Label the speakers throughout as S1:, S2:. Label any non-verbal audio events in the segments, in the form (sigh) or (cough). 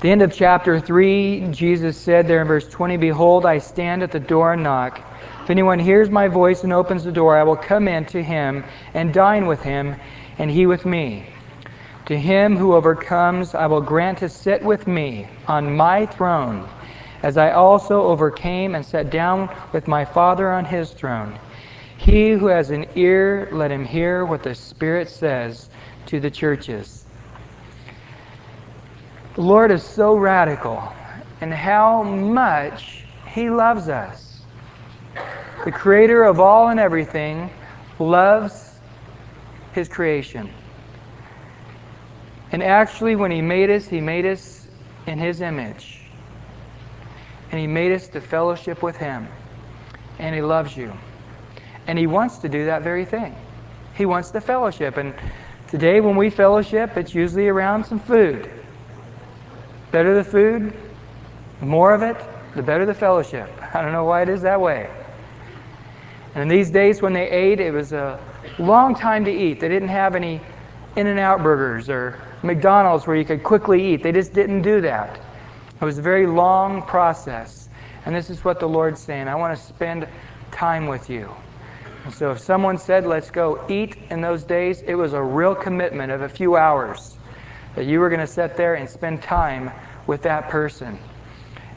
S1: the end of chapter 3, Jesus said there in verse 20, Behold, I stand at the door and knock. If anyone hears my voice and opens the door, I will come in to him and dine with him, and he with me. To him who overcomes, I will grant to sit with me on my throne, as I also overcame and sat down with my Father on his throne. He who has an ear, let him hear what the Spirit says to the churches. The Lord is so radical and how much He loves us. The Creator of all and everything loves His creation. And actually, when He made us, He made us in His image. And He made us to fellowship with Him. And He loves you. And He wants to do that very thing. He wants to fellowship. And today, when we fellowship, it's usually around some food. Better the food, the more of it, the better the fellowship. (laughs) I don't know why it is that way. And in these days when they ate, it was a long time to eat. They didn't have any In N Out burgers or McDonald's where you could quickly eat. They just didn't do that. It was a very long process. And this is what the Lord's saying I want to spend time with you. And so if someone said, let's go eat in those days, it was a real commitment of a few hours that you were going to sit there and spend time with that person.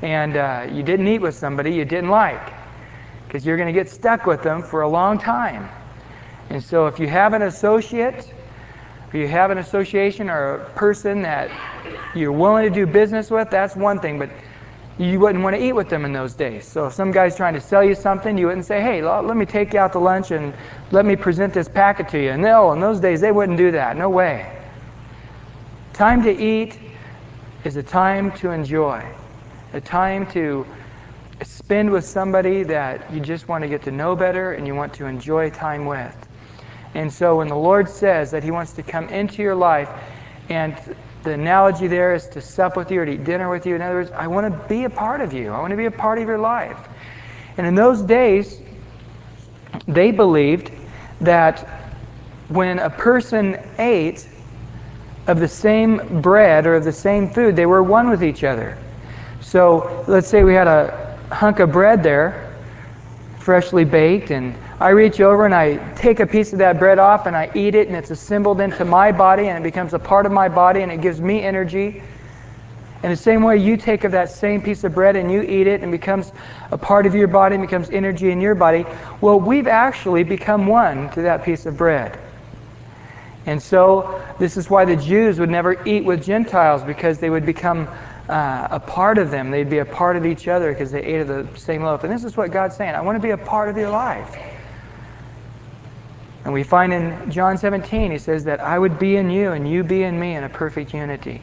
S1: And uh, you didn't eat with somebody you didn't like because you're going to get stuck with them for a long time. And so if you have an associate, if you have an association or a person that you're willing to do business with, that's one thing. But you wouldn't want to eat with them in those days. So if some guy's trying to sell you something, you wouldn't say, hey, let me take you out to lunch and let me present this packet to you. And no, in those days, they wouldn't do that. No way. Time to eat is a time to enjoy, a time to spend with somebody that you just want to get to know better and you want to enjoy time with. And so when the Lord says that He wants to come into your life, and the analogy there is to sup with you or to eat dinner with you. In other words, I want to be a part of you. I want to be a part of your life. And in those days, they believed that when a person ate, of the same bread or of the same food. They were one with each other. So let's say we had a hunk of bread there, freshly baked, and I reach over and I take a piece of that bread off and I eat it, and it's assembled into my body and it becomes a part of my body and it gives me energy. In the same way, you take of that same piece of bread and you eat it and it becomes a part of your body and becomes energy in your body. Well, we've actually become one to that piece of bread. And so, this is why the Jews would never eat with Gentiles because they would become uh, a part of them. They'd be a part of each other because they ate of the same loaf. And this is what God's saying I want to be a part of your life. And we find in John 17, he says that I would be in you and you be in me in a perfect unity.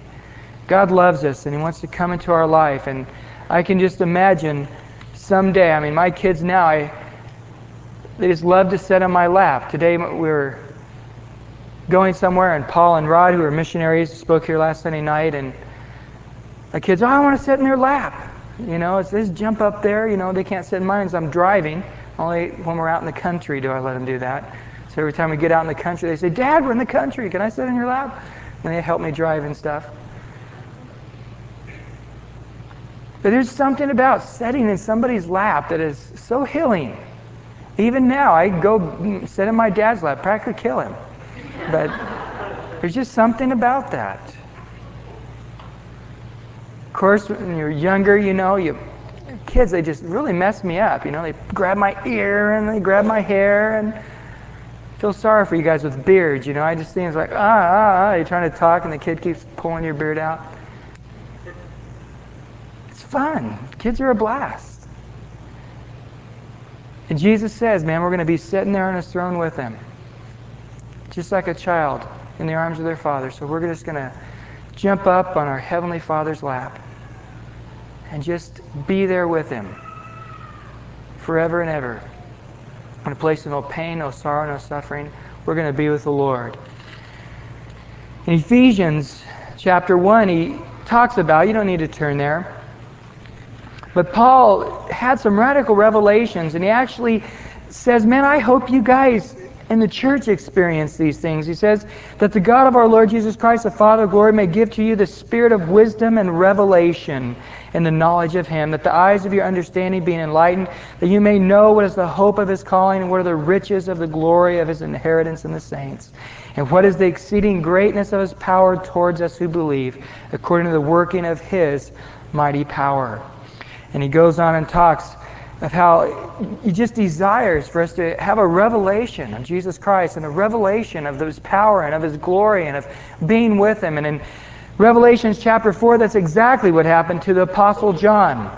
S1: God loves us and he wants to come into our life. And I can just imagine someday, I mean, my kids now, I, they just love to sit on my lap. Today we were going somewhere, and Paul and Rod, who are missionaries, spoke here last Sunday night, and the kids, oh, I want to sit in their lap. You know, it's this jump up there. You know, they can't sit in mine as I'm driving. Only when we're out in the country do I let them do that. So every time we get out in the country, they say, Dad, we're in the country. Can I sit in your lap? And they help me drive and stuff. But there's something about sitting in somebody's lap that is so healing. Even now, I go sit in my dad's lap, practically kill him. But there's just something about that. Of course, when you're younger, you know, you kids they just really mess me up. You know, they grab my ear and they grab my hair and I feel sorry for you guys with beards. You know, I just think it's like ah ah ah. You're trying to talk and the kid keeps pulling your beard out. It's fun. Kids are a blast. And Jesus says, man, we're going to be sitting there on his throne with him just like a child in the arms of their father. So we're just going to jump up on our Heavenly Father's lap and just be there with Him forever and ever. In a place of no pain, no sorrow, no suffering, we're going to be with the Lord. In Ephesians chapter 1, he talks about, you don't need to turn there, but Paul had some radical revelations, and he actually says, Man, I hope you guys and the church experience these things. He says that the God of our Lord Jesus Christ, the Father of glory, may give to you the spirit of wisdom and revelation in the knowledge of Him, that the eyes of your understanding being enlightened, that you may know what is the hope of His calling, and what are the riches of the glory of His inheritance in the saints, and what is the exceeding greatness of His power towards us who believe, according to the working of His mighty power. And he goes on and talks of how he just desires for us to have a revelation of Jesus Christ and a revelation of his power and of his glory and of being with him. And in Revelations chapter 4, that's exactly what happened to the Apostle John.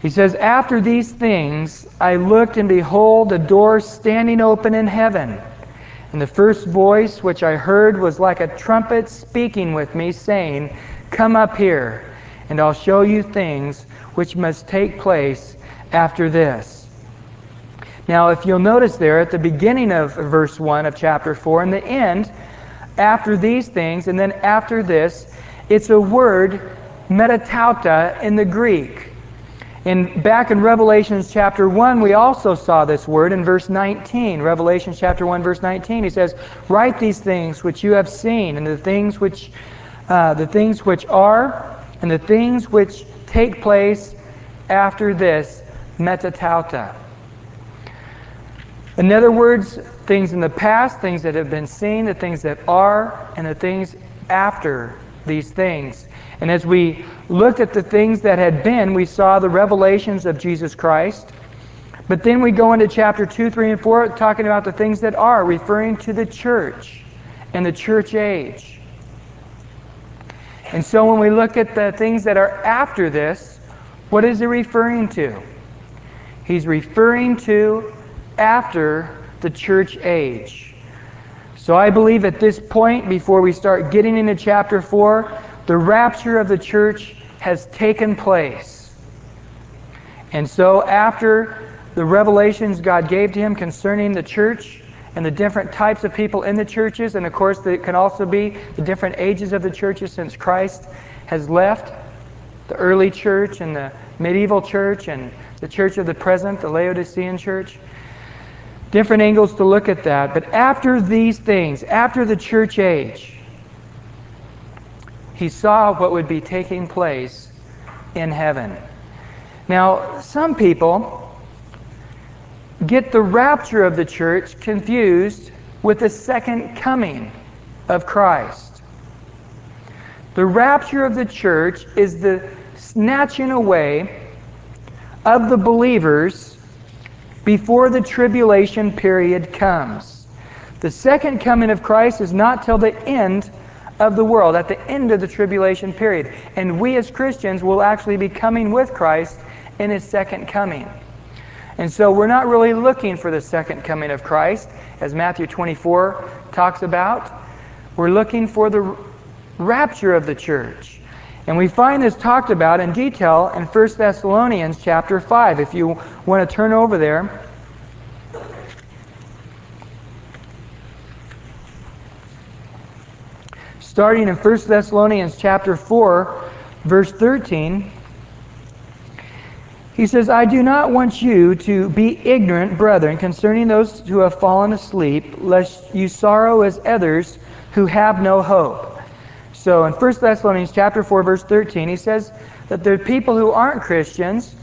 S1: He says, After these things I looked, and behold, a door standing open in heaven. And the first voice which I heard was like a trumpet speaking with me, saying, Come up here, and I'll show you things which must take place after this. Now, if you'll notice there at the beginning of verse 1 of chapter 4 and the end, after these things, and then after this, it's a word, metatauta, in the Greek. And back in Revelations chapter 1, we also saw this word in verse 19. Revelation chapter 1, verse 19. He says, Write these things which you have seen, and the things which, uh, the things which are, and the things which take place after this metatauta. In other words, things in the past, things that have been seen, the things that are, and the things after these things. And as we looked at the things that had been, we saw the revelations of Jesus Christ. But then we go into chapter 2, 3, and 4, talking about the things that are, referring to the church and the church age. And so when we look at the things that are after this, what is it referring to? He's referring to after the church age. So I believe at this point, before we start getting into chapter 4, the rapture of the church has taken place. And so after the revelations God gave to him concerning the church and the different types of people in the churches, and of course, it can also be the different ages of the churches since Christ has left the early church and the medieval church and the church of the present, the Laodicean church. Different angles to look at that. But after these things, after the church age, he saw what would be taking place in heaven. Now, some people get the rapture of the church confused with the second coming of Christ. The rapture of the church is the snatching away of the believers before the tribulation period comes. The second coming of Christ is not till the end of the world, at the end of the tribulation period. And we as Christians will actually be coming with Christ in his second coming. And so we're not really looking for the second coming of Christ, as Matthew 24 talks about. We're looking for the rapture of the church. And we find this talked about in detail in 1 Thessalonians chapter 5. If you want to turn over there. Starting in 1 Thessalonians chapter 4, verse 13, he says, I do not want you to be ignorant, brethren, concerning those who have fallen asleep, lest you sorrow as others who have no hope. So in 1 Thessalonians chapter 4 verse 13 he says that there are people who aren't Christians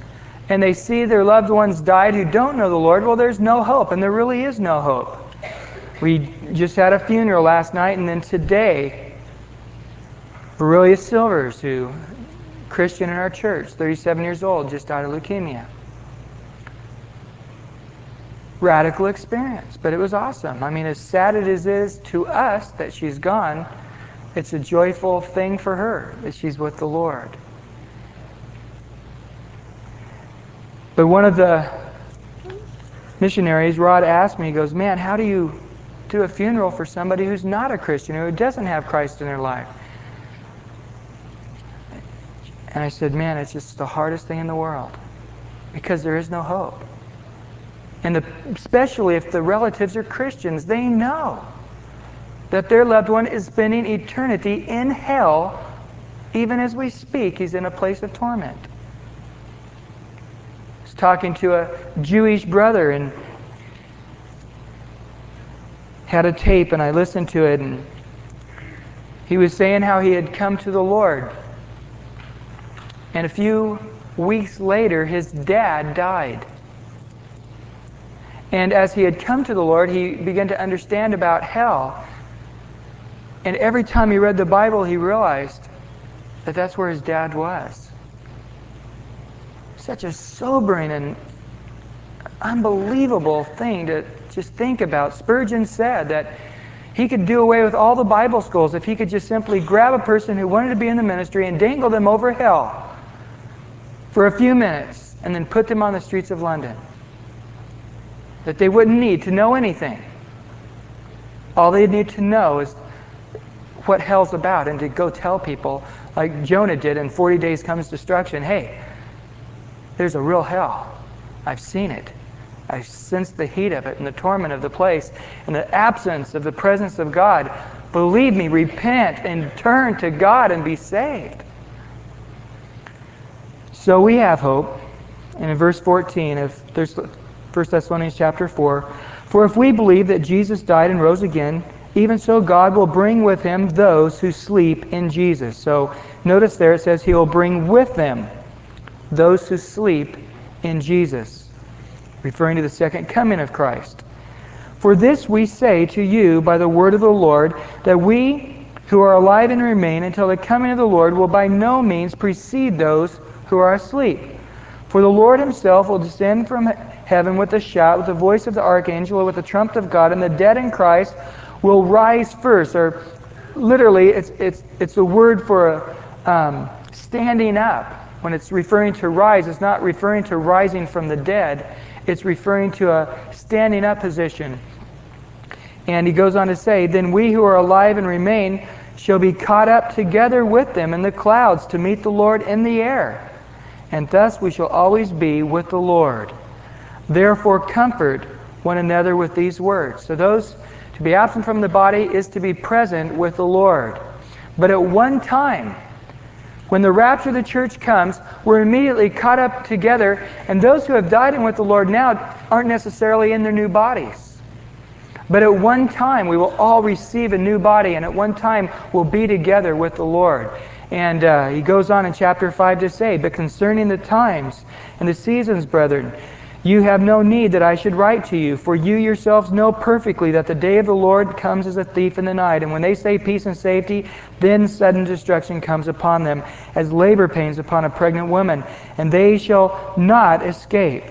S1: and they see their loved ones died who don't know the Lord, well there's no hope and there really is no hope. We just had a funeral last night and then today Aurelia Silvers who Christian in our church, 37 years old, just died of leukemia. Radical experience, but it was awesome. I mean, as sad as it is to us that she's gone, it's a joyful thing for her that she's with the Lord. But one of the missionaries, Rod, asked me, he goes, Man, how do you do a funeral for somebody who's not a Christian, or who doesn't have Christ in their life? And I said, Man, it's just the hardest thing in the world because there is no hope. And the, especially if the relatives are Christians, they know that their loved one is spending eternity in hell. Even as we speak, he's in a place of torment. Was talking to a Jewish brother, and had a tape and I listened to it and he was saying how he had come to the Lord. And a few weeks later, his dad died. And as he had come to the Lord, he began to understand about hell. And every time he read the Bible, he realized that that's where his dad was. Such a sobering and unbelievable thing to just think about. Spurgeon said that he could do away with all the Bible schools if he could just simply grab a person who wanted to be in the ministry and dangle them over hell for a few minutes and then put them on the streets of London. That they wouldn't need to know anything. All they'd need to know is what hell's about and to go tell people, like Jonah did in 40 days comes destruction, hey, there's a real hell. I've seen it. I sense the heat of it and the torment of the place and the absence of the presence of God. Believe me, repent and turn to God and be saved. So we have hope. And in verse 14 of 1 Thessalonians chapter 4, for if we believe that Jesus died and rose again, even so God will bring with him those who sleep in Jesus. So notice there it says he will bring with them those who sleep in Jesus referring to the second coming of Christ. For this we say to you by the word of the Lord, that we who are alive and remain until the coming of the Lord will by no means precede those who are asleep. For the Lord himself will descend from heaven with a shout, with the voice of the archangel, with the trumpet of God, and the dead in Christ will rise first. Or literally, it's, it's, it's a word for um, standing up. When it's referring to rise, it's not referring to rising from the dead. It's referring to a standing up position. And he goes on to say, Then we who are alive and remain shall be caught up together with them in the clouds to meet the Lord in the air. And thus we shall always be with the Lord. Therefore, comfort one another with these words. So, those to be absent from the body is to be present with the Lord. But at one time, when the rapture of the church comes, we're immediately caught up together, and those who have died and with the Lord now aren't necessarily in their new bodies. But at one time, we will all receive a new body, and at one time, we'll be together with the Lord. And uh, he goes on in chapter 5 to say, But concerning the times and the seasons, brethren, you have no need that I should write to you, for you yourselves know perfectly that the day of the Lord comes as a thief in the night. And when they say peace and safety, then sudden destruction comes upon them, as labor pains upon a pregnant woman, and they shall not escape.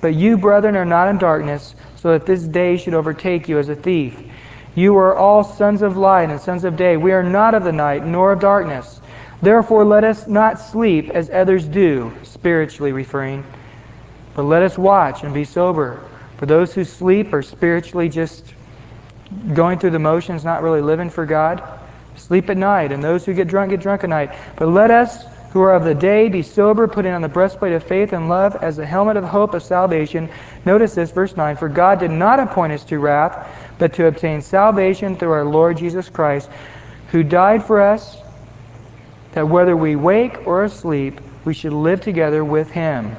S1: But you, brethren, are not in darkness, so that this day should overtake you as a thief. You are all sons of light and sons of day. We are not of the night, nor of darkness. Therefore, let us not sleep as others do, spiritually referring but let us watch and be sober. For those who sleep are spiritually just going through the motions, not really living for God. Sleep at night, and those who get drunk get drunk at night. But let us who are of the day be sober, putting on the breastplate of faith and love as the helmet of hope of salvation. Notice this, verse 9 For God did not appoint us to wrath, but to obtain salvation through our Lord Jesus Christ, who died for us, that whether we wake or asleep, we should live together with him.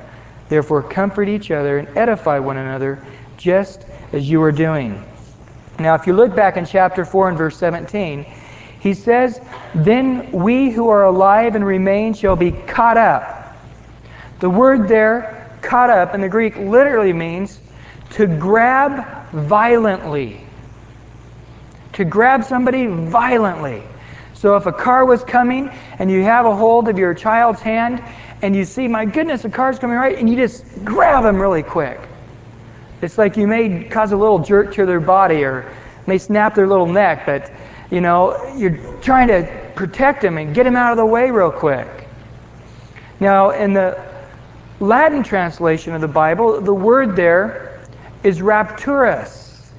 S1: Therefore, comfort each other and edify one another, just as you are doing. Now, if you look back in chapter 4 and verse 17, he says, Then we who are alive and remain shall be caught up. The word there, caught up, in the Greek literally means to grab violently. To grab somebody violently. So if a car was coming and you have a hold of your child's hand and you see, my goodness, a car's coming right, and you just grab them really quick. It's like you may cause a little jerk to their body or may snap their little neck, but you know, you're trying to protect them and get them out of the way real quick. Now, in the Latin translation of the Bible, the word there is rapturus.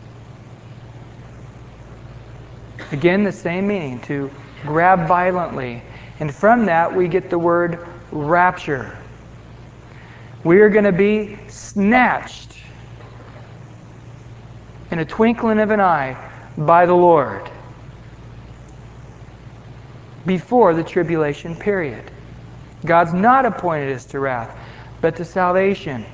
S1: Again, the same meaning, to grab violently. And from that, we get the word rapture. We are going to be snatched in a twinkling of an eye by the Lord before the tribulation period. God's not appointed us to wrath, but to salvation.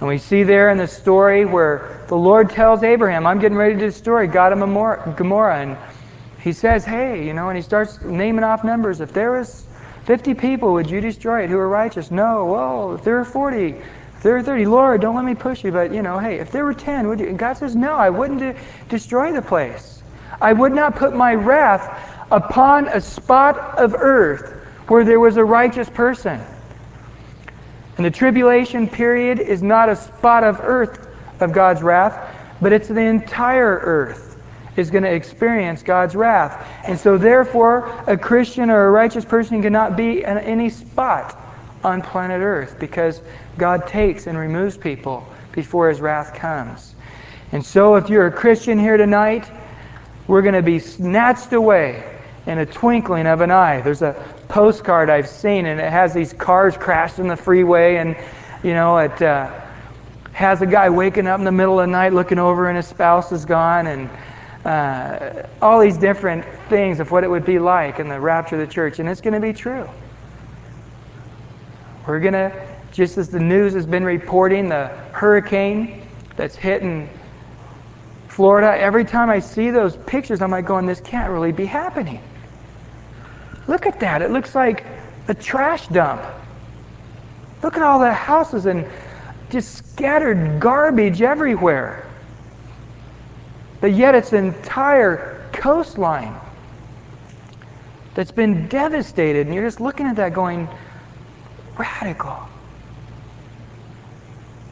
S1: And we see there in the story where the Lord tells Abraham, I'm getting ready to destroy Sodom and Gomorrah. And he says, hey, you know, and he starts naming off numbers. If there was 50 people, would you destroy it who are righteous? No. Well, if there are 40, if there are 30, Lord, don't let me push you. But, you know, hey, if there were 10, would you? And God says, no, I wouldn't de- destroy the place. I would not put my wrath upon a spot of earth where there was a righteous person. And the tribulation period is not a spot of earth of God's wrath, but it's the entire earth is going to experience God's wrath. And so, therefore, a Christian or a righteous person cannot be in any spot on planet Earth because God takes and removes people before His wrath comes. And so, if you're a Christian here tonight, we're going to be snatched away in a twinkling of an eye. There's a postcard I've seen, and it has these cars crashed in the freeway, and you know it uh, has a guy waking up in the middle of the night looking over, and his spouse is gone, and uh, all these different things of what it would be like in the rapture of the church, and it's going to be true. We're going to, just as the news has been reporting, the hurricane that's hitting Florida, every time I see those pictures, I'm like going, this can't really be happening. Look at that. It looks like a trash dump. Look at all the houses and just scattered garbage everywhere. But yet it's entire coastline that's been devastated. And you're just looking at that going, radical.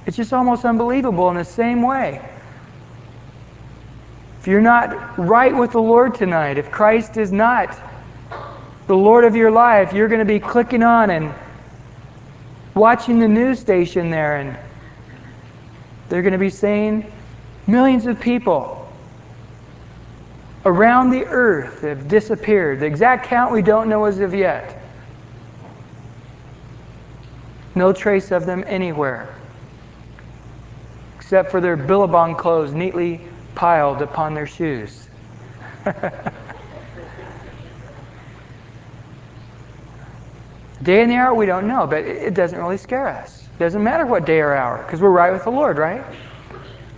S1: It's just almost unbelievable in the same way. If you're not right with the Lord tonight, if Christ is not the Lord of your life, you're going to be clicking on and watching the news station there, and they're going to be saying millions of people around the earth have disappeared. The exact count we don't know as of yet. No trace of them anywhere, except for their billabong clothes neatly piled upon their shoes. (laughs) Day and the hour, we don't know, but it doesn't really scare us. It doesn't matter what day or hour, because we're right with the Lord, right?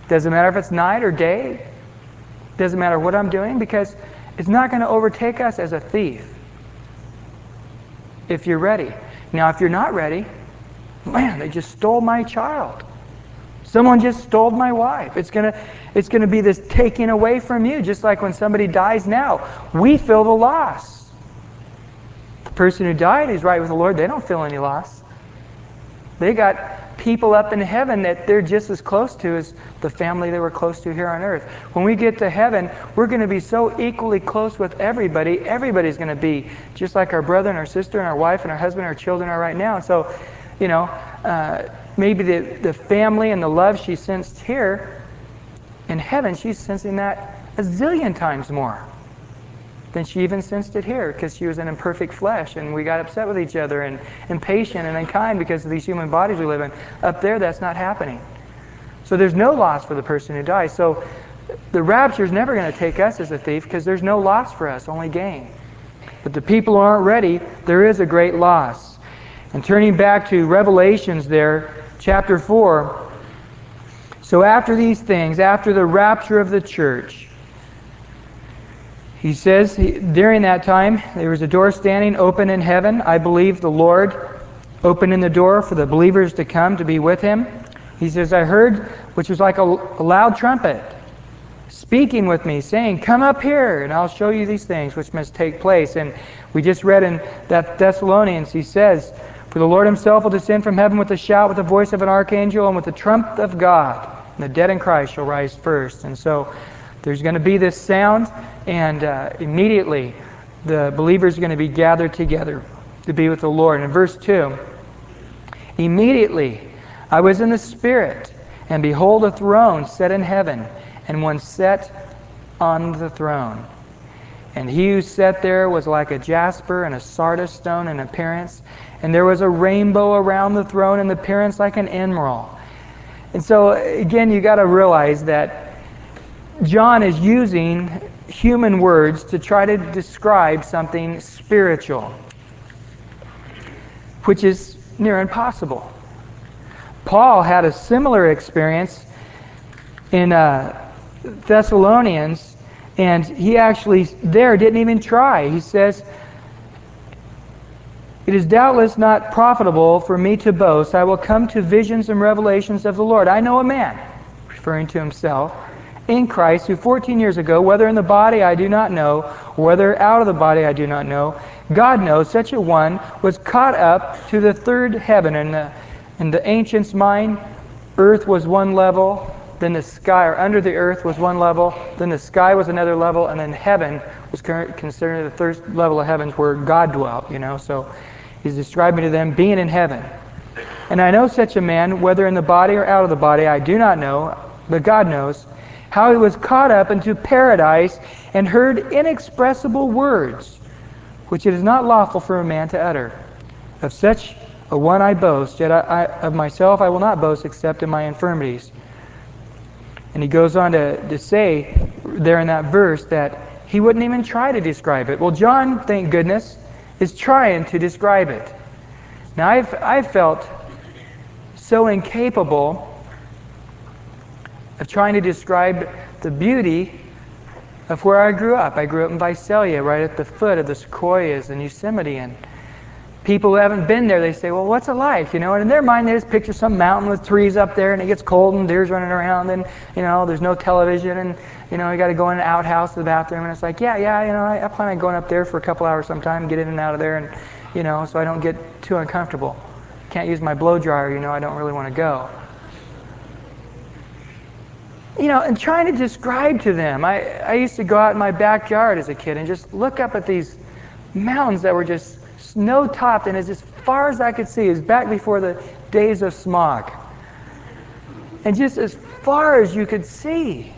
S1: Doesn't matter if it's night or day. Doesn't matter what I'm doing, because it's not going to overtake us as a thief if you're ready. Now, if you're not ready, man, they just stole my child. Someone just stole my wife. It's going to it's going to be this taking away from you, just like when somebody dies now. We feel the loss The person who died is right with the Lord, they don't feel any loss. They got people up in heaven that they're just as close to as the family they were close to here on earth. When we get to heaven, we're going to be so equally close with everybody. Everybody's going to be just like our brother and our sister and our wife and our husband and our children are right now. So, you know, uh, maybe the, the family and the love she sensed here in heaven, she's sensing that a zillion times more than she even sensed it here because she was in imperfect flesh and we got upset with each other and impatient and unkind because of these human bodies we live in. Up there, that's not happening. So there's no loss for the person who dies. So the rapture is never going to take us as a thief because there's no loss for us, only gain. But the people who aren't ready, there is a great loss. And turning back to Revelations there, chapter 4. So after these things, after the rapture of the church, he says, during that time, there was a door standing open in heaven. I believe the Lord opening the door for the believers to come to be with him. He says, I heard, which was like a, a loud trumpet, speaking with me, saying, Come up here, and I'll show you these things which must take place. And we just read in that Thessalonians, he says, For the Lord himself will descend from heaven with a shout, with the voice of an archangel, and with the trump of God. And the dead in Christ shall rise first. And so there's going to be this sound, and uh, immediately the believers are going to be gathered together to be with the Lord. And In verse 2, immediately I was in the Spirit, and behold, a throne set in heaven, and one set on the throne. And he who sat there was like a jasper and a sardius stone in appearance, and there was a rainbow around the throne in appearance like an emerald. And so, again, you got to realize that John is using human words to try to describe something spiritual, which is near impossible. Paul had a similar experience in uh, Thessalonians, and he actually there didn't even try. He says, It is doubtless not profitable for me to boast. I will come to visions and revelations of the Lord. I know a man, referring to himself, in Christ, who 14 years ago, whether in the body I do not know, whether out of the body I do not know, God knows, such a one was caught up to the third heaven. In the, in the ancients' mind, earth was one level, then the sky, or under the earth was one level, then the sky was another level, and then heaven was considered the third level of heavens where God dwelt, you know. So he's describing to them being in heaven. And I know such a man, whether in the body or out of the body, I do not know, but God knows how he was caught up into paradise and heard inexpressible words, which it is not lawful for a man to utter. Of such a one I boast, yet I, I, of myself I will not boast except in my infirmities. And he goes on to, to say there in that verse that he wouldn't even try to describe it. Well, John, thank goodness, is trying to describe it. Now, I've, I've felt so incapable of trying to describe the beauty of where I grew up. I grew up in Visalia, right at the foot of the sequoias in Yosemite. And people who haven't been there, they say, well, what's it like? You know, and in their mind, they just picture some mountain with trees up there, and it gets cold, and deer's running around, and, you know, there's no television, and, you know, you got to go in an outhouse to the bathroom. And it's like, yeah, yeah, you know, I, I plan on going up there for a couple hours sometime, get in and out of there, and, you know, so I don't get too uncomfortable. Can't use my blow dryer, you know, I don't really want to go you know, and trying to describe to them. I, I used to go out in my backyard as a kid and just look up at these mountains that were just snow topped, and as far as I could see, is back before the days of smog. And just as far as you could see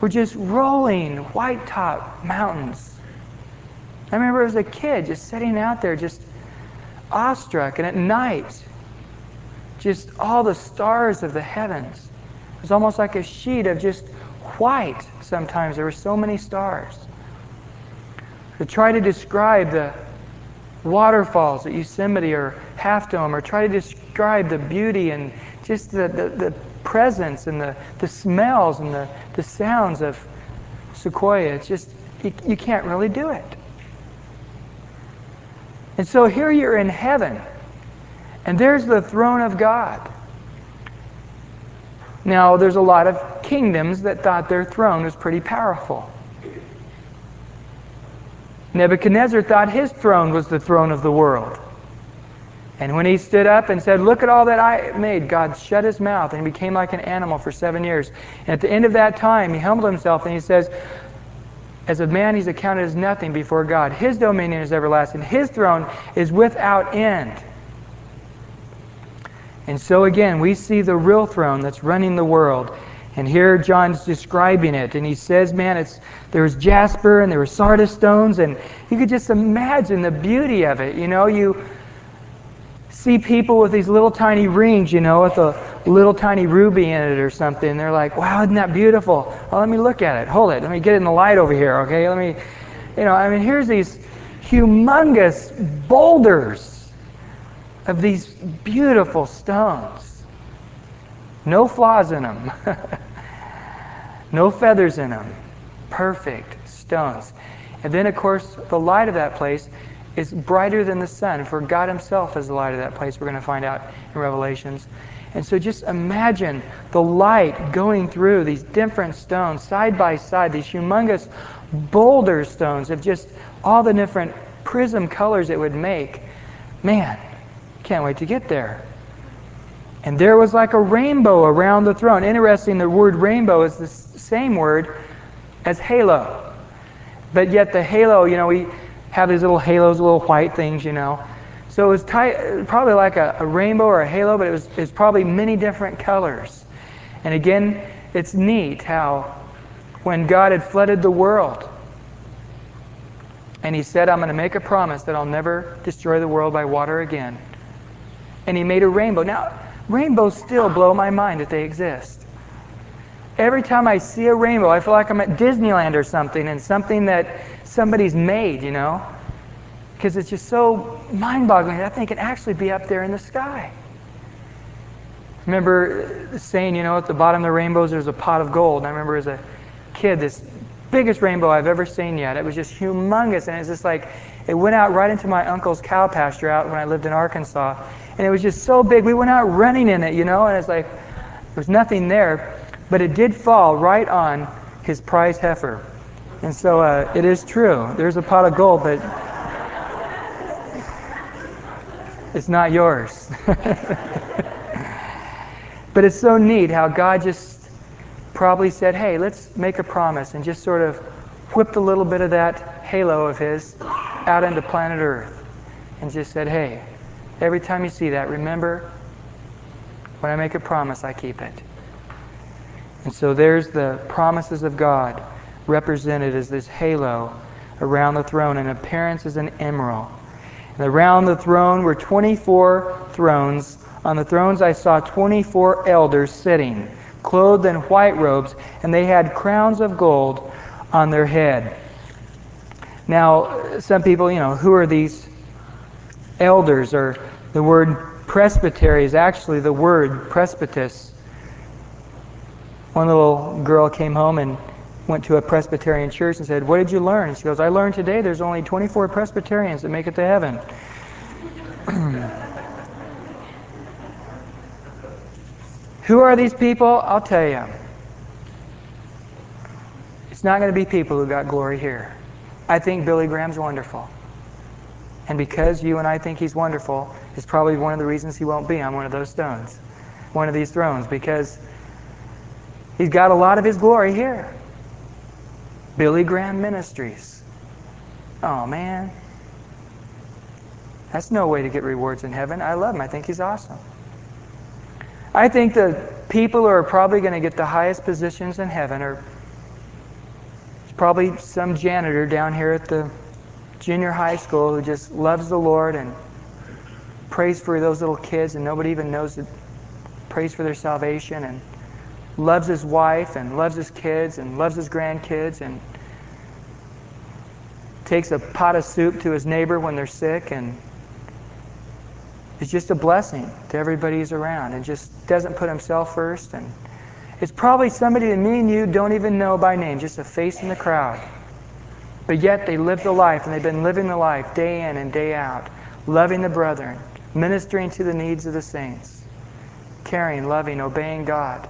S1: were just rolling white top mountains. I remember as a kid just sitting out there, just awestruck, and at night, just all the stars of the heavens was almost like a sheet of just white sometimes. There were so many stars. To try to describe the waterfalls at Yosemite or Half Dome, or try to describe the beauty and just the, the, the presence and the, the smells and the, the sounds of Sequoia, it's just, you, you can't really do it. And so here you're in heaven, and there's the throne of God. Now, there's a lot of kingdoms that thought their throne was pretty powerful. Nebuchadnezzar thought his throne was the throne of the world. And when he stood up and said, Look at all that I made, God shut his mouth and he became like an animal for seven years. And at the end of that time, he humbled himself and he says, As a man, he's accounted as nothing before God. His dominion is everlasting, his throne is without end. And so again, we see the real throne that's running the world. And here John's describing it, and he says, "Man, it's there was jasper and there were sardius stones, and you could just imagine the beauty of it. You know, you see people with these little tiny rings, you know, with a little tiny ruby in it or something. They're like, "Wow, isn't that beautiful?" Well, let me look at it. Hold it. Let me get it in the light over here. Okay, let me, you know, I mean, here's these humongous boulders of these beautiful stones. No flaws in them, (laughs) no feathers in them. Perfect stones. And then, of course, the light of that place is brighter than the sun, for God Himself is the light of that place, we're going to find out in Revelations. And so just imagine the light going through these different stones side by side, these humongous boulder stones of just all the different prism colors it would make. Man, can't wait to get there. And there was like a rainbow around the throne. Interesting, the word rainbow is the same word as halo. But yet the halo, you know, we have these little halos, little white things, you know. So it was ty- probably like a, a, rainbow or a halo, but it was, it was probably many different colors. And again, it's neat how when God had flooded the world, and he said, I'm going to make a promise that I'll never destroy the world by water again and he made a rainbow. Now, rainbows still blow my mind that they exist. Every time I see a rainbow, I feel like I'm at Disneyland or something and something that somebody's made, you know? Because it's just so mind boggling that think can actually be up there in the sky. remember saying, you know, at the bottom of the rainbows there's a pot of gold. And I remember as a kid, this biggest rainbow I've ever seen yet. It was just humongous, and it's just like it went out right into my uncle's cow pasture out when I lived in Arkansas, and it was just so big. We went out running in it, you know, and it's like there was nothing there, but it did fall right on his prize heifer, and so uh, it is true. There's a pot of gold, but it's not yours. (laughs) but it's so neat how God just probably said, hey, let's make a promise, and just sort of whipped a little bit of that halo of his out into planet Earth and just said, hey, every time you see that, remember when I make a promise, I keep it. And so there's the promises of God represented as this halo around the throne, and appearance as an emerald. And around the throne were 24 thrones. On the thrones I saw 24 elders sitting clothed in white robes, and they had crowns of gold on their head. Now, some people, you know, who are these elders? Or the word presbytery is actually the word presbytus. One little girl came home and went to a Presbyterian church and said, What did you learn? And she goes, I learned today there's only 24 Presbyterians that make it to heaven. (clears throat) Who are these people? I'll tell you. It's not going to be people who got glory here. I think Billy Graham's wonderful. And because you and I think he's wonderful, it's probably one of the reasons he won't be on one of those stones, one of these thrones, because he's got a lot of his glory here. Billy Graham Ministries. Oh, man. That's no way to get rewards in heaven. I love him. I think he's awesome. I think the people who are probably going to get the highest positions in heaven are probably some janitor down here at the junior high school who just loves the Lord and prays for those little kids and nobody even knows that prays for their salvation and loves his wife and loves his kids and loves his grandkids and takes a pot of soup to his neighbor when they're sick and is just a blessing to everybody who's around and just doesn't put himself first. And it's probably somebody that me and you don't even know by name, just a face in the crowd. But yet they live the life, and they've been living the life day in and day out, loving the brethren, ministering to the needs of the saints, caring, loving, obeying God.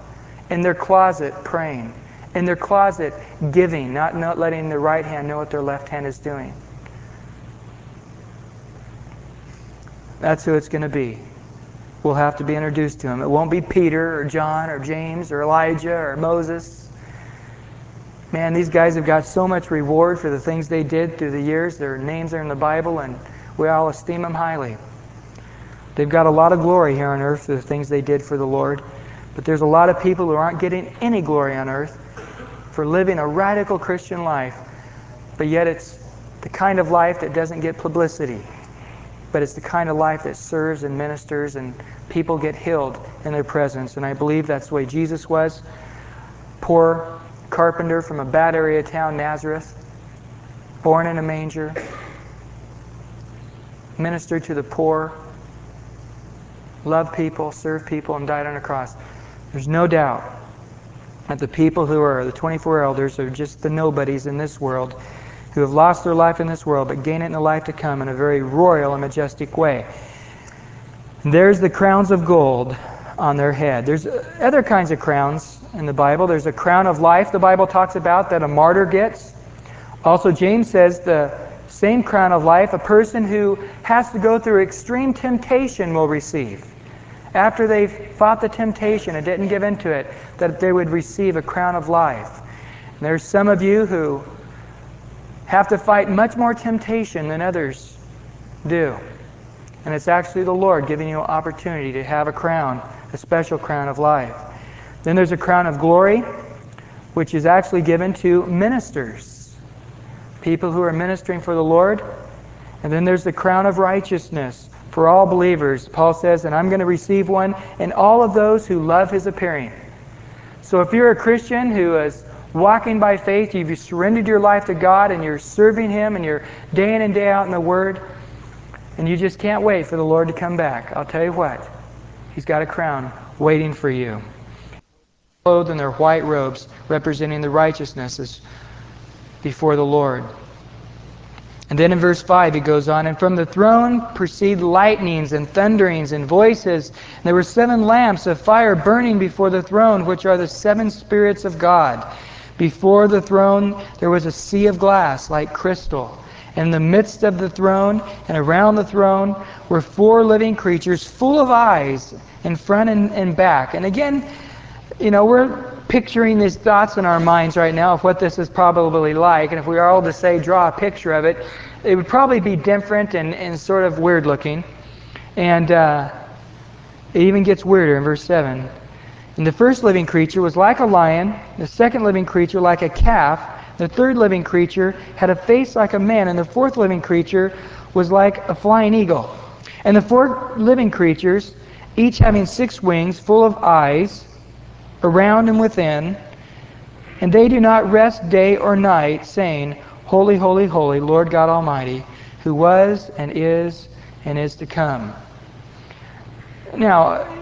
S1: In their closet, praying. In their closet, giving, not, not letting their right hand know what their left hand is doing. That's who it's going to be. We'll have to be introduced to him. It won't be Peter or John or James or Elijah or Moses. Man, these guys have got so much reward for the things they did through the years. Their names are in the Bible, and we all esteem them highly. They've got a lot of glory here on earth for the things they did for the Lord. But there's a lot of people who aren't getting any glory on earth for living a radical Christian life. But yet it's the kind of life that doesn't get publicity but it's the kind of life that serves and ministers and people get healed in their presence. And I believe that's the way Jesus was. Poor carpenter from a bad area town, Nazareth, born in a manger, ministered to the poor, loved people, served people, and died on a cross. There's no doubt that the people who are the 24 elders are just the nobodies in this world who have lost their life in this world but gain it in the life to come in a very royal and majestic way. There's the crowns of gold on their head. There's other kinds of crowns in the Bible. There's a crown of life the Bible talks about that a martyr gets. Also, James says the same crown of life a person who has to go through extreme temptation will receive. After they've fought the temptation and didn't give in to it, that they would receive a crown of life. And there's some of you who have to fight much more temptation than others do. And it's actually the Lord giving you an opportunity to have a crown, a special crown of life. Then there's a crown of glory, which is actually given to ministers, people who are ministering for the Lord. And then there's the crown of righteousness for all believers. Paul says, and I'm going to receive one, and all of those who love his appearing. So if you're a Christian who is walking by faith, you've surrendered your life to God and you're serving Him and you're day in and day out in the Word, and you just can't wait for the Lord to come back. I'll tell you what, He's got a crown waiting for you. Clothed in their white robes, representing the righteousnesses before the Lord. And then in verse 5 he goes on, And from the throne proceed lightnings and thunderings and voices. And there were seven lamps of fire burning before the throne, which are the seven spirits of God. Before the throne there was a sea of glass like crystal. In the midst of the throne and around the throne were four living creatures full of eyes in front and, and back. And again, you know, we're picturing these thoughts in our minds right now of what this is probably like. And if we were all to say, draw a picture of it, it would probably be different and, and sort of weird looking. And uh, it even gets weirder in verse 7. And the first living creature was like a lion, the second living creature like a calf, the third living creature had a face like a man, and the fourth living creature was like a flying eagle. And the four living creatures, each having six wings full of eyes, around and within, and they do not rest day or night, saying, Holy, holy, holy, Lord God Almighty, who was and is and is to come. Now,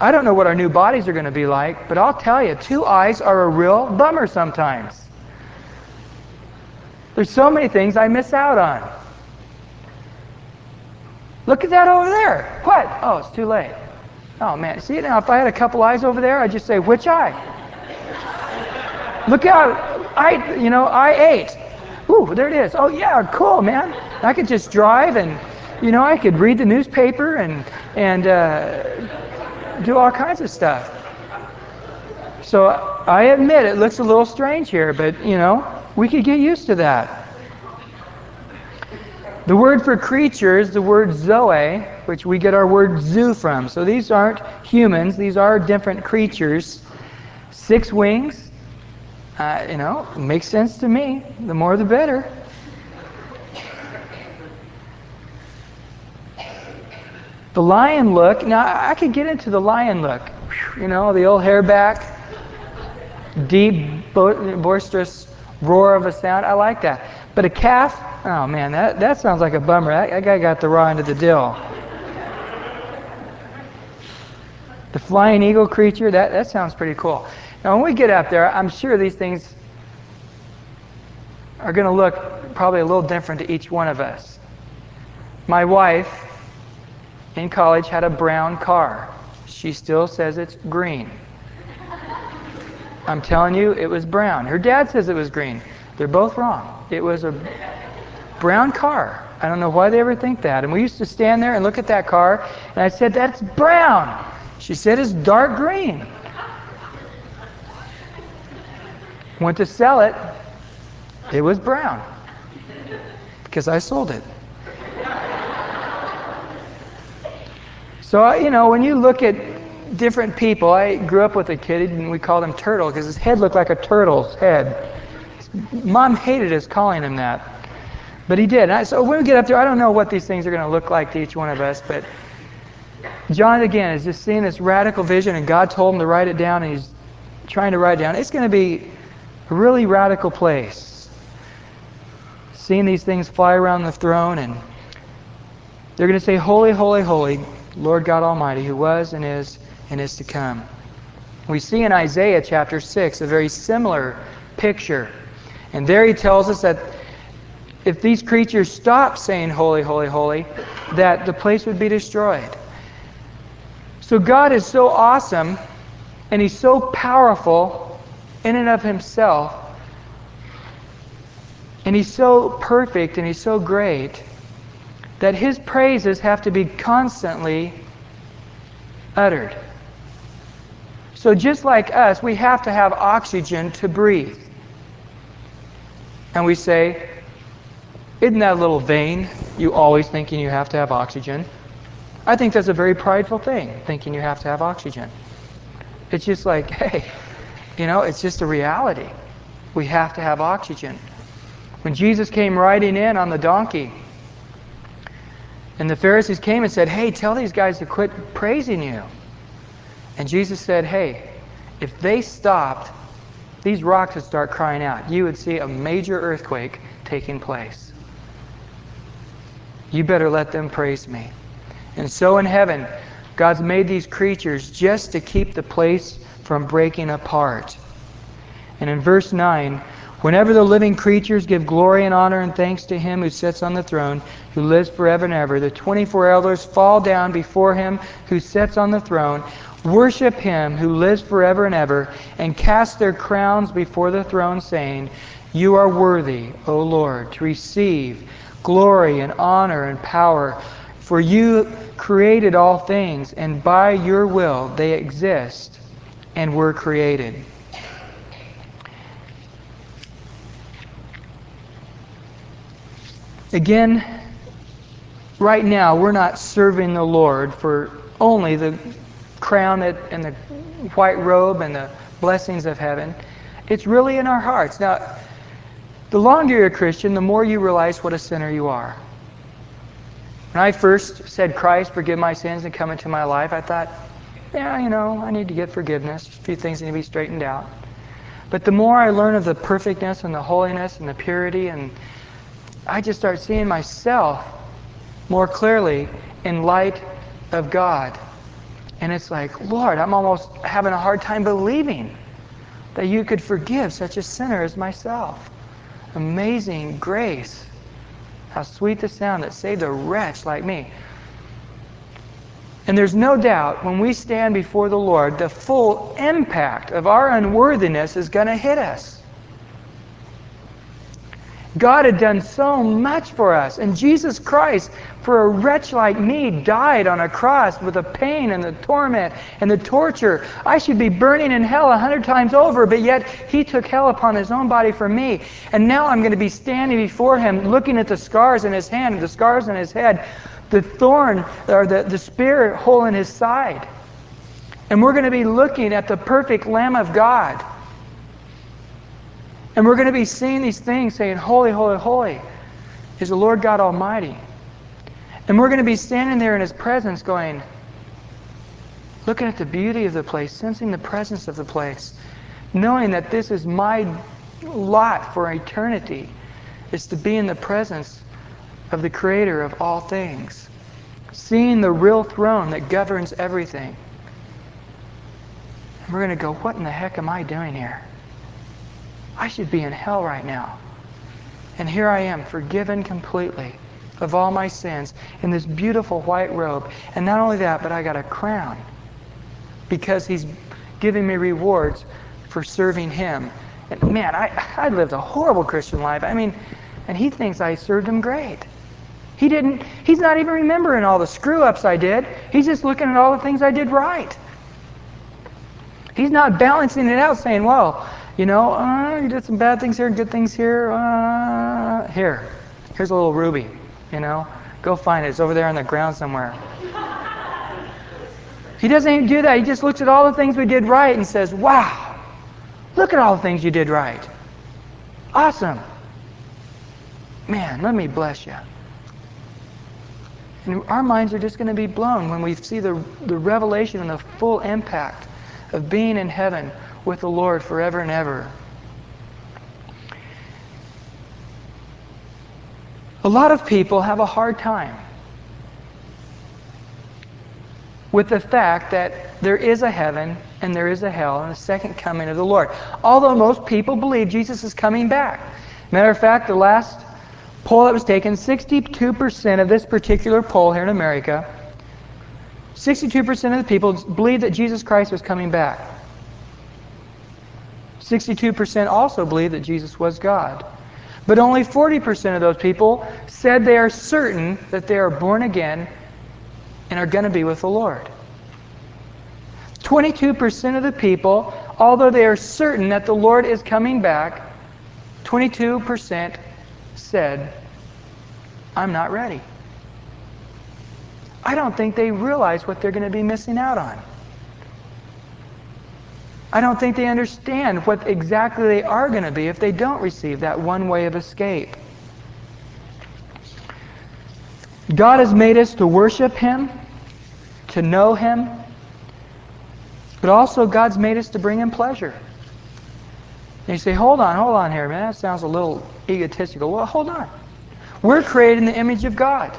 S1: I don't know what our new bodies are going to be like, but I'll tell you, two eyes are a real bummer sometimes. There's so many things I miss out on. Look at that over there. What? Oh, it's too late. Oh man, see now if I had a couple eyes over there, I'd just say, which eye? Look out, I you know, I ate. Ooh, there it is. Oh yeah, cool, man. I could just drive and you know, I could read the newspaper and and uh, do all kinds of stuff. So I admit it looks a little strange here, but you know, we could get used to that. The word for creature is the word zoe, which we get our word zoo from. So these aren't humans, these are different creatures. Six wings, uh, you know, makes sense to me. The more the better. The lion look, now I could get into the lion look. You know, the old hair back, deep, boisterous roar of a sound. I like that. But a calf, oh man, that, that sounds like a bummer. That, that guy got the raw end of the deal. The flying eagle creature, that, that sounds pretty cool. Now, when we get up there, I'm sure these things are going to look probably a little different to each one of us. My wife in college had a brown car. She still says it's green. I'm telling you, it was brown. Her dad says it was green. They're both wrong. It was a brown car. I don't know why they ever think that. And we used to stand there and look at that car, and I said, That's brown. She said, It's dark green. Went to sell it. It was brown because I sold it. So, you know, when you look at different people, I grew up with a kid and we called him Turtle because his head looked like a turtle's head. Mom hated us calling him that. But he did. I, so when we get up there, I don't know what these things are going to look like to each one of us, but John, again, is just seeing this radical vision, and God told him to write it down, and he's trying to write it down. It's going to be a really radical place. Seeing these things fly around the throne, and they're going to say, Holy, holy, holy, Lord God Almighty, who was and is and is to come. We see in Isaiah chapter 6 a very similar picture. And there he tells us that if these creatures stopped saying, Holy, holy, holy, that the place would be destroyed. So God is so awesome and he's so powerful in and of himself. And he's so perfect and he's so great that his praises have to be constantly uttered. So just like us, we have to have oxygen to breathe. And we say, Isn't that a little vain? You always thinking you have to have oxygen. I think that's a very prideful thing, thinking you have to have oxygen. It's just like, (laughs) hey, you know, it's just a reality. We have to have oxygen. When Jesus came riding in on the donkey, and the Pharisees came and said, Hey, tell these guys to quit praising you. And Jesus said, Hey, if they stopped these rocks would start crying out. You would see a major earthquake taking place. You better let them praise me. And so in heaven, God's made these creatures just to keep the place from breaking apart. And in verse 9, Whenever the living creatures give glory and honor and thanks to him who sits on the throne, who lives forever and ever, the 24 elders fall down before him who sits on the throne, worship him who lives forever and ever, and cast their crowns before the throne, saying, You are worthy, O Lord, to receive glory and honor and power, for you created all things, and by your will they exist and were created. Again, right now, we're not serving the Lord for only the crown and the white robe and the blessings of heaven. It's really in our hearts. Now, the longer you're a Christian, the more you realize what a sinner you are. When I first said, Christ, forgive my sins and come into my life, I thought, yeah, you know, I need to get forgiveness. A few things need to be straightened out. But the more I learn of the perfectness and the holiness and the purity and I just start seeing myself more clearly in light of God. And it's like, Lord, I'm almost having a hard time believing that you could forgive such a sinner as myself. Amazing grace. How sweet the sound that saved a wretch like me. And there's no doubt when we stand before the Lord, the full impact of our unworthiness is going to hit us. God had done so much for us. And Jesus Christ, for a wretch like me, died on a cross with the pain and the torment and the torture. I should be burning in hell a hundred times over, but yet He took hell upon His own body for me. And now I'm going to be standing before Him, looking at the scars in His hand, the scars in His head, the thorn or the, the spear hole in His side. And we're going to be looking at the perfect Lamb of God and we're going to be seeing these things saying, Holy, holy, holy is the Lord God Almighty. And we're going to be standing there in His presence going, looking at the beauty of the place, sensing the presence of the place, knowing that this is my lot for eternity, is to be in the presence of the Creator of all things, seeing the real throne that governs everything. And we're going to go, what in the heck am I doing here? I should be in hell right now. And here I am, forgiven completely of all my sins in this beautiful white robe. And not only that, but I got a crown because He's giving me rewards for serving Him. And man, I, I lived a horrible Christian life. I mean, and He thinks I served Him great. He didn't, He's not even remembering all the screw ups I did. He's just looking at all the things I did right. He's not balancing it out saying, well, you know, uh, you did some bad things here and good things here. Uh, here, here's a little ruby. You know, go find it. It's over there on the ground somewhere. He doesn't even do that. He just looks at all the things we did right and says, Wow, look at all the things you did right. Awesome. Man, let me bless you. And our minds are just going to be blown when we see the, the revelation and the full impact of being in heaven with the Lord forever and ever. A lot of people have a hard time with the fact that there is a heaven and there is a hell and a second coming of the Lord. Although most people believe Jesus is coming back. Matter of fact, the last poll that was taken, 62% of this particular poll here in America, 62% of the people believe that Jesus Christ was coming back. 62% also believe that Jesus was God. But only 40% of those people said they are certain that they are born again and are going to be with the Lord. 22% of the people, although they are certain that the Lord is coming back, 22% said, I'm not ready. I don't think they realize what they're going to be missing out on. I don't think they understand what exactly they are going to be if they don't receive that one way of escape. God has made us to worship Him, to know Him, but also God's made us to bring Him pleasure. And you say, hold on, hold on here, man. That sounds a little egotistical. Well, hold on. We're created in the image of God.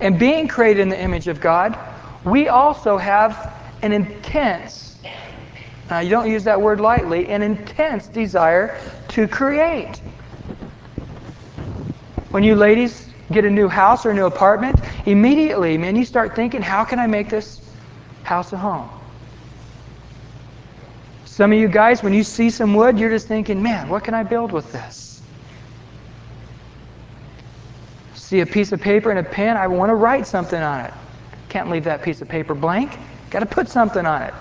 S1: And being created in the image of God, we also have an intense, uh, you don't use that word lightly, an intense desire to create. When you ladies get a new house or a new apartment, immediately, man, you start thinking, how can I make this house a home? Some of you guys, when you see some wood, you're just thinking, man, what can I build with this? See a piece of paper and a pen, I want to write something on it. Can't leave that piece of paper blank. Got to put something on it.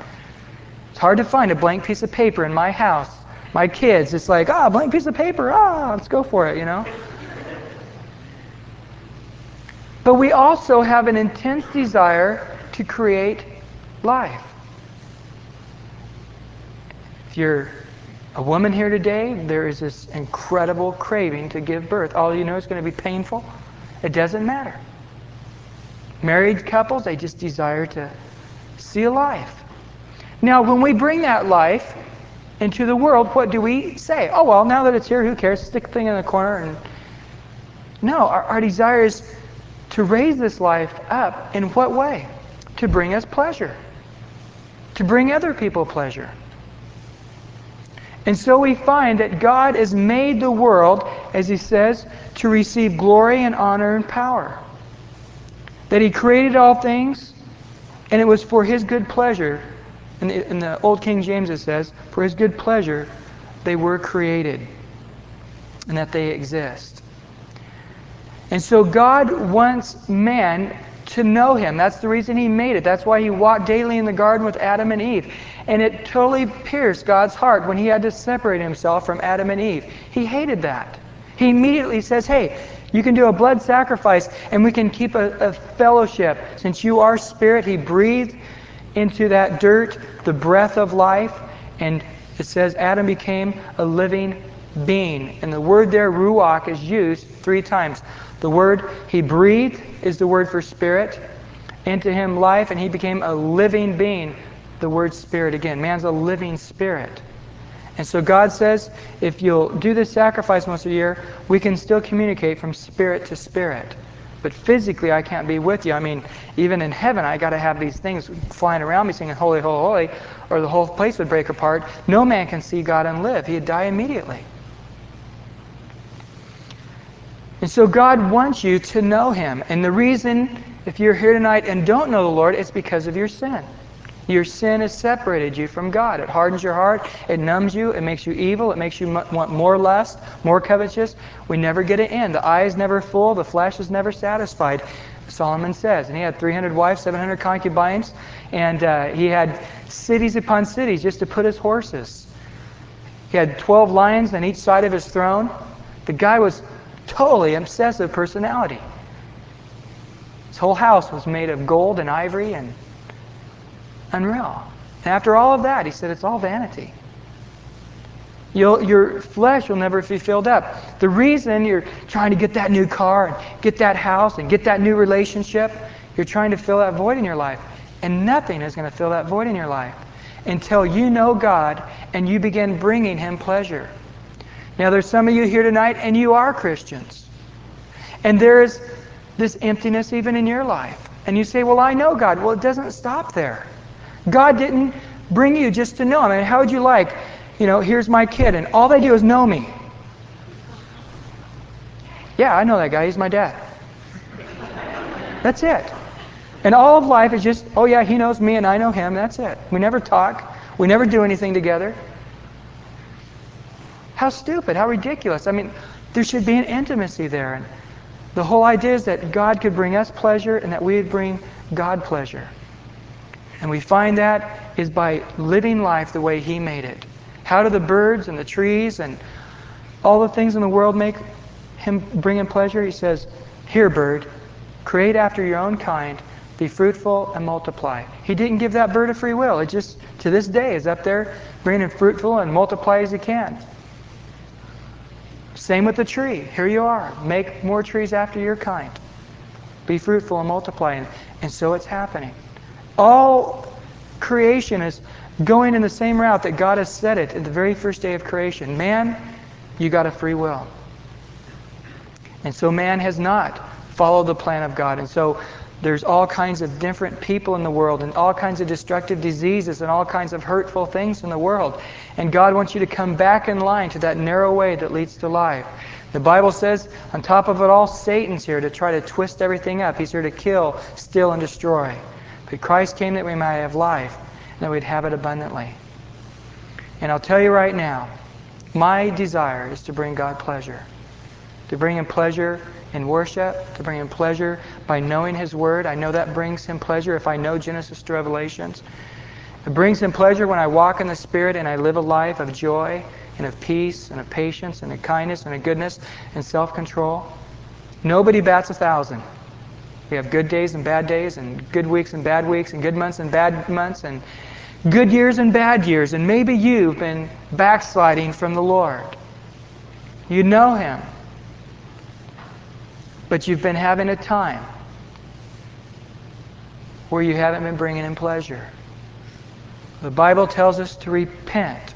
S1: It's hard to find a blank piece of paper in my house. My kids, it's like, ah, blank piece of paper, ah, let's go for it, you know? But we also have an intense desire to create life. If you're a woman here today, there is this incredible craving to give birth. All you know is going to be painful. It doesn't matter. Married couples, they just desire to see a life. Now, when we bring that life into the world, what do we say? Oh, well, now that it's here, who cares? Stick the thing in the corner. And No, our, our desire is to raise this life up in what way? To bring us pleasure, to bring other people pleasure. And so we find that God has made the world, as he says, to receive glory and honor and power. That he created all things, and it was for his good pleasure. In the, in the Old King James it says, for his good pleasure they were created, and that they exist. And so God wants man to know him. That's the reason he made it. That's why he walked daily in the garden with Adam and Eve. And it totally pierced God's heart when he had to separate himself from Adam and Eve. He hated that. He immediately says, Hey, you can do a blood sacrifice and we can keep a, a fellowship. Since you are spirit, he breathed into that dirt the breath of life. And it says Adam became a living being. And the word there, ruach, is used three times. The word he breathed is the word for spirit. Into him life, and he became a living being. The word spirit again. Man's a living spirit. And so God says, if you'll do this sacrifice once a year, we can still communicate from spirit to spirit. But physically, I can't be with you. I mean, even in heaven, I got to have these things flying around me singing holy, holy, holy, or the whole place would break apart. No man can see God and live. He'd die immediately. And so God wants you to know Him. And the reason, if you're here tonight and don't know the Lord, it's because of your sin. Your sin has separated you from God. It hardens your heart. It numbs you. It makes you evil. It makes you want more lust, more covetous. We never get it in. The eye is never full. The flesh is never satisfied. Solomon says. And he had 300 wives, 700 concubines, and uh, he had cities upon cities just to put his horses. He had 12 lions on each side of his throne. The guy was totally obsessive personality. His whole house was made of gold and ivory and unreal. And after all of that, he said, it's all vanity. You'll, your flesh will never be filled up. The reason you're trying to get that new car and get that house and get that new relationship, you're trying to fill that void in your life. And nothing is going to fill that void in your life until you know God and you begin bringing Him pleasure. Now, there's some of you here tonight, and you are Christians. And there is this emptiness even in your life. And you say, Well, I know God. Well, it doesn't stop there. God didn't bring you just to know Him. I mean, how would you like, you know, here's my kid, and all they do is know me? Yeah, I know that guy. He's my dad. That's it. And all of life is just, oh, yeah, he knows me and I know him. That's it. We never talk. We never do anything together. How stupid, how ridiculous. I mean, there should be an intimacy there. And the whole idea is that God could bring us pleasure and that we would bring God pleasure. And we find that is by living life the way He made it. How do the birds and the trees and all the things in the world make Him bring Him pleasure? He says, Here, bird, create after your own kind, be fruitful and multiply. He didn't give that bird a free will. It just, to this day, is up there, bringing fruitful and multiply as He can. Same with the tree. Here you are. Make more trees after your kind. Be fruitful and multiply. And, and so it's happening. All creation is going in the same route that God has set it in the very first day of creation. Man, you got a free will. And so man has not followed the plan of God. And so there's all kinds of different people in the world and all kinds of destructive diseases and all kinds of hurtful things in the world. And God wants you to come back in line to that narrow way that leads to life. The Bible says, on top of it all, Satan's here to try to twist everything up. He's here to kill, steal, and destroy. But Christ came that we might have life, and that we'd have it abundantly. And I'll tell you right now, my desire is to bring God pleasure. To bring Him pleasure in worship, to bring Him pleasure by knowing His Word. I know that brings Him pleasure if I know Genesis to Revelations. It brings Him pleasure when I walk in the Spirit and I live a life of joy and of peace and of patience and of kindness and of goodness and self control. Nobody bats a thousand. We have good days and bad days, and good weeks and bad weeks, and good months and bad months, and good years and bad years. And maybe you've been backsliding from the Lord. You know Him, but you've been having a time where you haven't been bringing Him pleasure. The Bible tells us to repent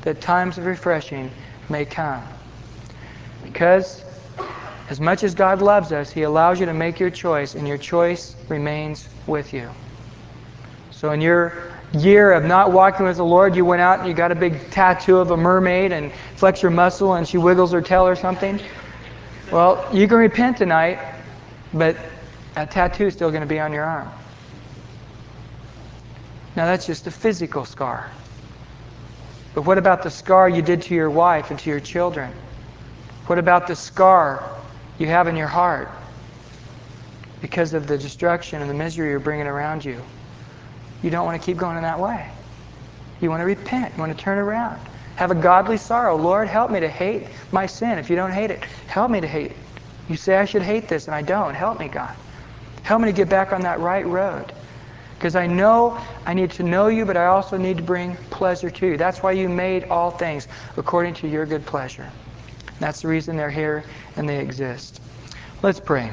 S1: that times of refreshing may come. Because as much as God loves us, He allows you to make your choice, and your choice remains with you. So, in your year of not walking with the Lord, you went out and you got a big tattoo of a mermaid and flex your muscle and she wiggles her tail or something. Well, you can repent tonight, but that tattoo is still going to be on your arm. Now, that's just a physical scar. But what about the scar you did to your wife and to your children? What about the scar you have in your heart because of the destruction and the misery you're bringing around you? You don't want to keep going in that way. You want to repent. You want to turn around. Have a godly sorrow. Lord, help me to hate my sin. If you don't hate it, help me to hate it. You say I should hate this and I don't. Help me, God. Help me to get back on that right road. Because I know I need to know you, but I also need to bring pleasure to you. That's why you made all things according to your good pleasure. That's the reason they're here and they exist. Let's pray.